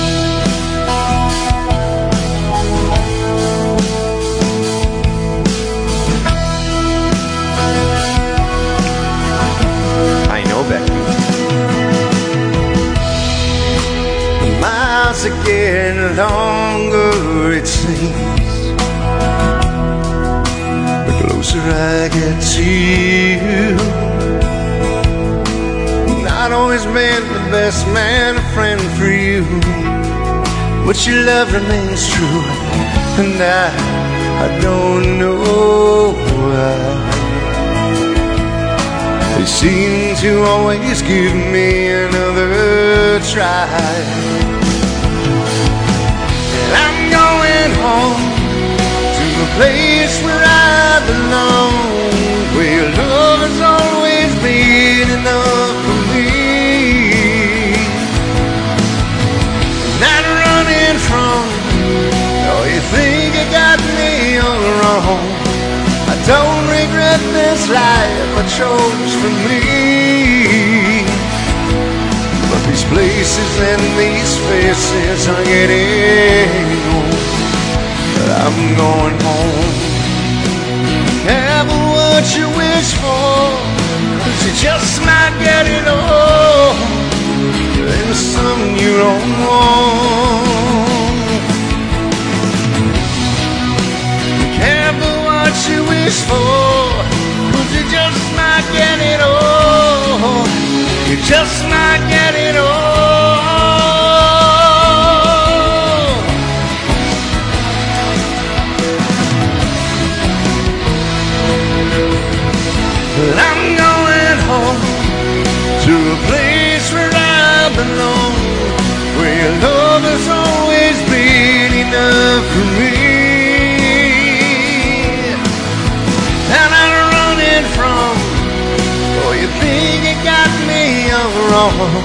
[SPEAKER 2] Getting longer, it seems. The closer I get to you not always been the best man, a friend for you. But your love remains true, and I, I don't know why. They seem to always give me another try. Home to the place where I belong, where love has always been enough for me. Not running from. Oh, you think you got me all wrong. I don't regret this life I chose for me. But these places and these faces are getting I'm going home. Careful what you wish for, cause you just might get it all. And some you don't want. what you wish for. Cause you just might get it all. You just might get it all. But I'm going home to a place where I belong. Where your love has always been enough for me. And I'm running from, oh, you think you got me all wrong.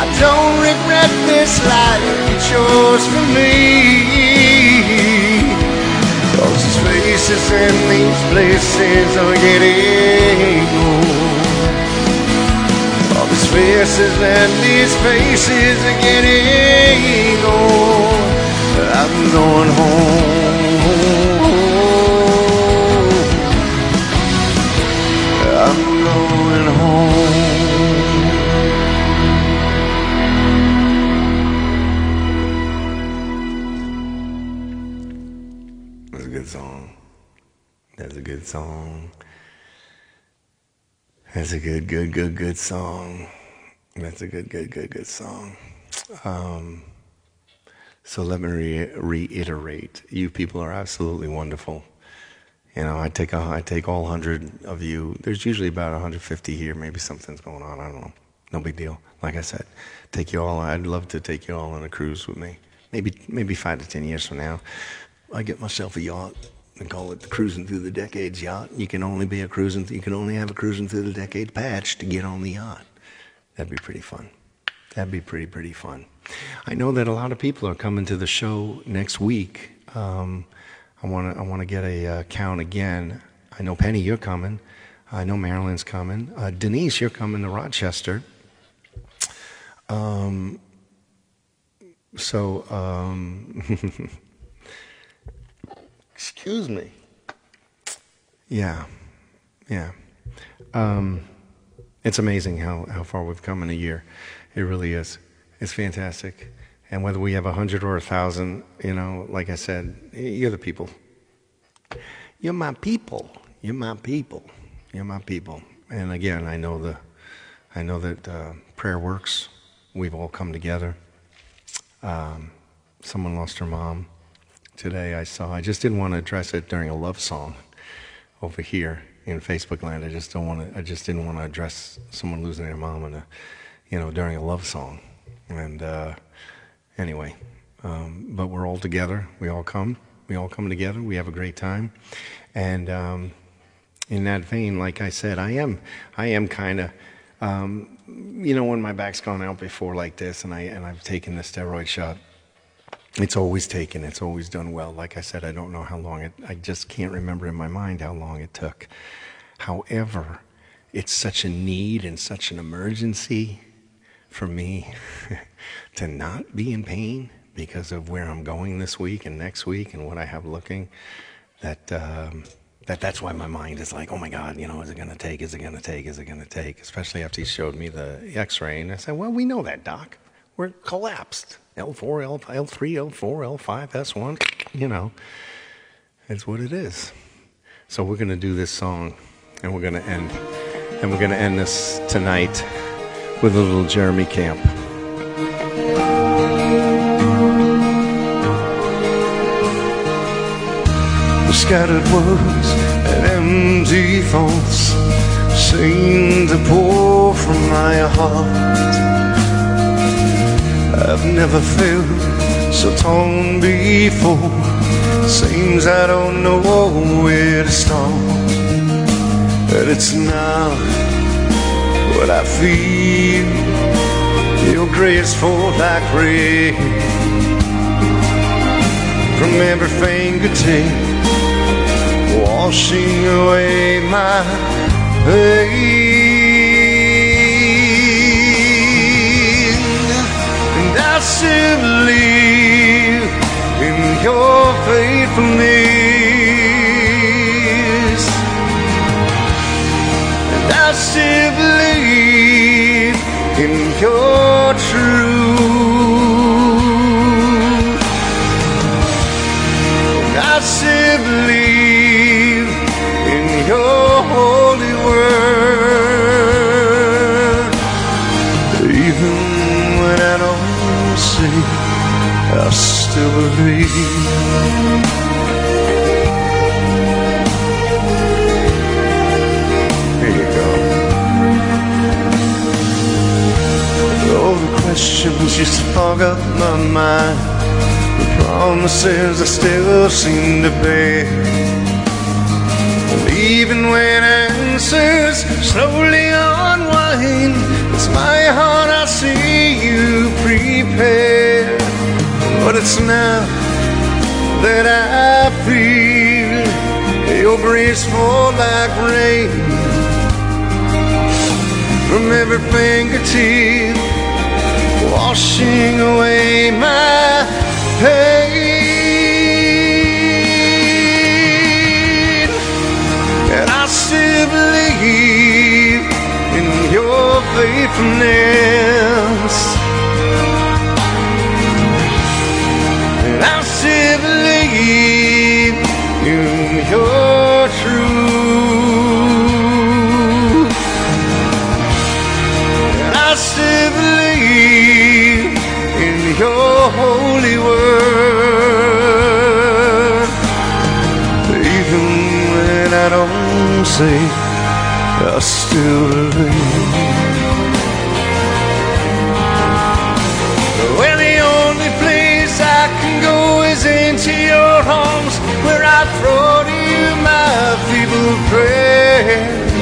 [SPEAKER 2] I don't regret this life you chose for me. Faces and these places are getting old. All these faces and these faces are getting old. I'm going home. I'm going home.
[SPEAKER 1] Good song. That's a good, good, good, good song. That's a good, good, good, good song. Um, so let me re- reiterate: you people are absolutely wonderful. You know, I take a, I take all hundred of you. There's usually about 150 here. Maybe something's going on. I don't know. No big deal. Like I said, take you all. I'd love to take you all on a cruise with me. Maybe maybe five to ten years from now, I get myself a yacht they call it the cruising through the decades yacht. You can only be a cruising. You can only have a cruising through the decade patch to get on the yacht. That'd be pretty fun. That'd be pretty, pretty fun. I know that a lot of people are coming to the show next week. Um, I want to I want to get a uh, count again. I know Penny, you're coming. I know Marilyn's coming. Uh, Denise, you're coming to Rochester. Um, so, um, excuse me. Yeah, yeah. Um, it's amazing how, how far we've come in a year. It really is. It's fantastic. And whether we have a hundred or a thousand, you know, like I said, you're the people. You're my people. You're my people. You're my people. And again, I know the, I know that uh, prayer works. We've all come together. Um, someone lost her mom today. I saw. I just didn't want to address it during a love song over here in Facebook land. I just don't want to. I just didn't want to address someone losing their mom in a, you know, during a love song. And uh, anyway, um, but we're all together. We all come. We all come together. We have a great time. And um, in that vein, like I said, I am. I am kind of. Um, you know, when my back's gone out before like this, and I and I've taken the steroid shot, it's always taken. It's always done well. Like I said, I don't know how long it. I just can't remember in my mind how long it took. However, it's such a need and such an emergency for me to not be in pain because of where I'm going this week and next week and what I have looking. That. Um, that that's why my mind is like, oh my God, you know, is it going to take? Is it going to take? Is it going to take? Especially after he showed me the X-ray, and I said, well, we know that, doc. We're collapsed. L4, L, L3, L4, L5, S1. You know, it's what it is. So we're going to do this song, and we're going to end, and we're going to end this tonight with a little Jeremy Camp.
[SPEAKER 2] The scattered words and empty thoughts seem to pour from my heart. I've never felt so torn before. Seems I don't know where to start. But it's now what I feel. Your grace fall like rain from every fingertip washing away my pain. Believe in your faithfulness. And I still believe in your truth. I still believe I still believe. Here the questions to fog up my mind. The promises I still seem to bear. And even when answers slowly unwind, it's my heart I see you prepare. But it's now that I feel your grace fall like rain from every fingertip washing away my pain. And I still believe in your faithfulness. Your truth. I still believe in your holy word. Even when I don't say, I still believe. Well, the only place I can go is into your arms where I prayers.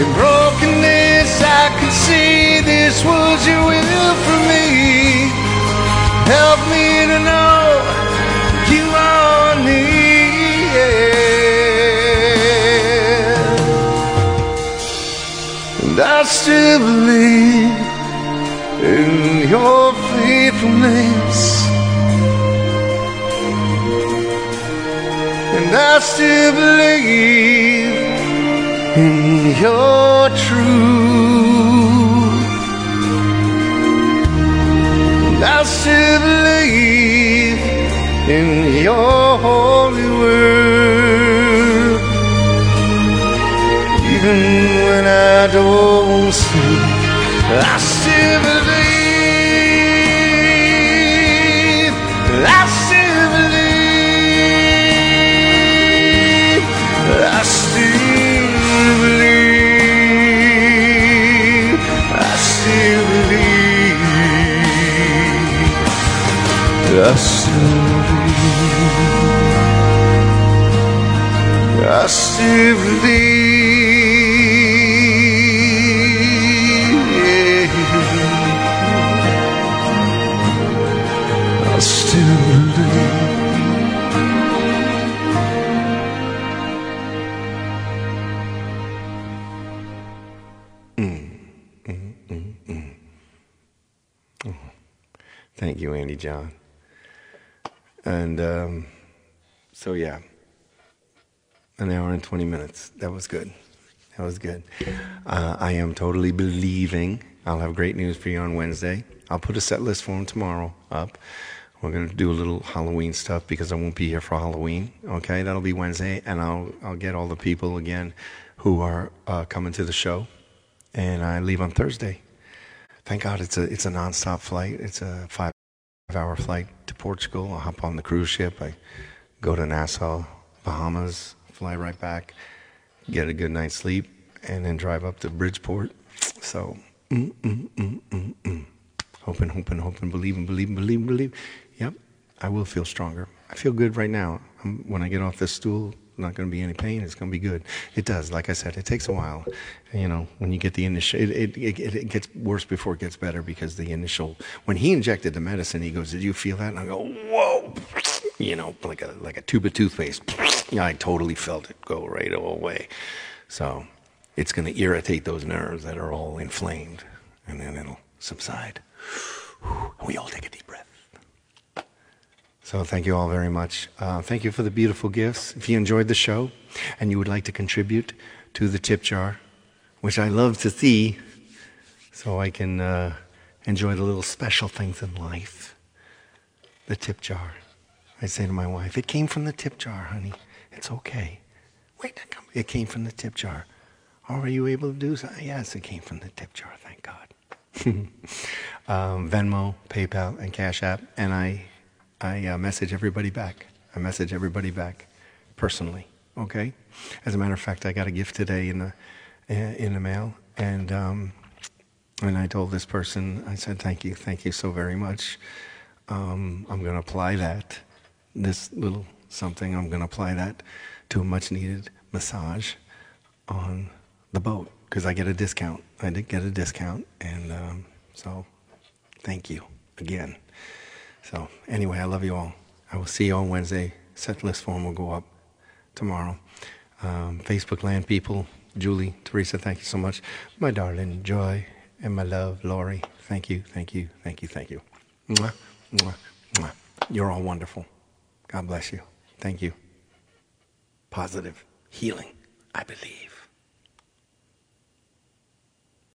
[SPEAKER 2] In brokenness, I can see this was your will for me. Help me to know you are near. And I still believe in your faithfulness. And I still believe in your truth. And I still believe in your holy word. Even when I don't see, I believe.
[SPEAKER 1] 20 minutes. That was good. That was good. Uh, I am totally believing I'll have great news for you on Wednesday. I'll put a set list for him tomorrow up. We're going to do a little Halloween stuff because I won't be here for Halloween. Okay, that'll be Wednesday, and I'll I'll get all the people again who are uh, coming to the show, and I leave on Thursday. Thank God it's a it's a nonstop flight. It's a five hour flight to Portugal. I'll hop on the cruise ship. I go to Nassau, Bahamas, fly right back, get a good night's sleep, and then drive up to Bridgeport. So, mm, mm, mm, mm, mm. hoping, hoping, hoping, believing, believing, believing, believe. Yep, I will feel stronger. I feel good right now. I'm, when I get off this stool, not going to be any pain. It's going to be good. It does. Like I said, it takes a while. You know, when you get the initial, it, it, it, it gets worse before it gets better because the initial, when he injected the medicine, he goes, did you feel that? And I go, whoa, you know, like a, like a tube of toothpaste. I totally felt it go right away. So it's going to irritate those nerves that are all inflamed and then it'll subside. We all take a deep breath. So thank you all very much. Uh, thank you for the beautiful gifts. If you enjoyed the show and you would like to contribute to the tip jar, which I love to see, so I can uh, enjoy the little special things in life, the tip jar. I say to my wife, "It came from the tip jar, honey. It's okay." Wait, it came from the tip jar. Oh, are you able to do so? Yes, it came from the tip jar. Thank God. um, Venmo, PayPal, and Cash App, and I I uh, message everybody back. I message everybody back personally. Okay. As a matter of fact, I got a gift today in the in the mail, and um, and I told this person, I said, "Thank you, thank you so very much. Um, I'm going to apply that, this little something. I'm going to apply that to a much needed massage on the boat because I get a discount. I did get a discount, and um, so thank you again." So anyway, I love you all. I will see you on Wednesday. Set list form will go up tomorrow. Um, Facebook land people, Julie, Teresa, thank you so much. My darling Joy and my love, Lori, thank you, thank you, thank you, thank you. Mwah, mwah, mwah. You're all wonderful. God bless you. Thank you. Positive healing, I believe.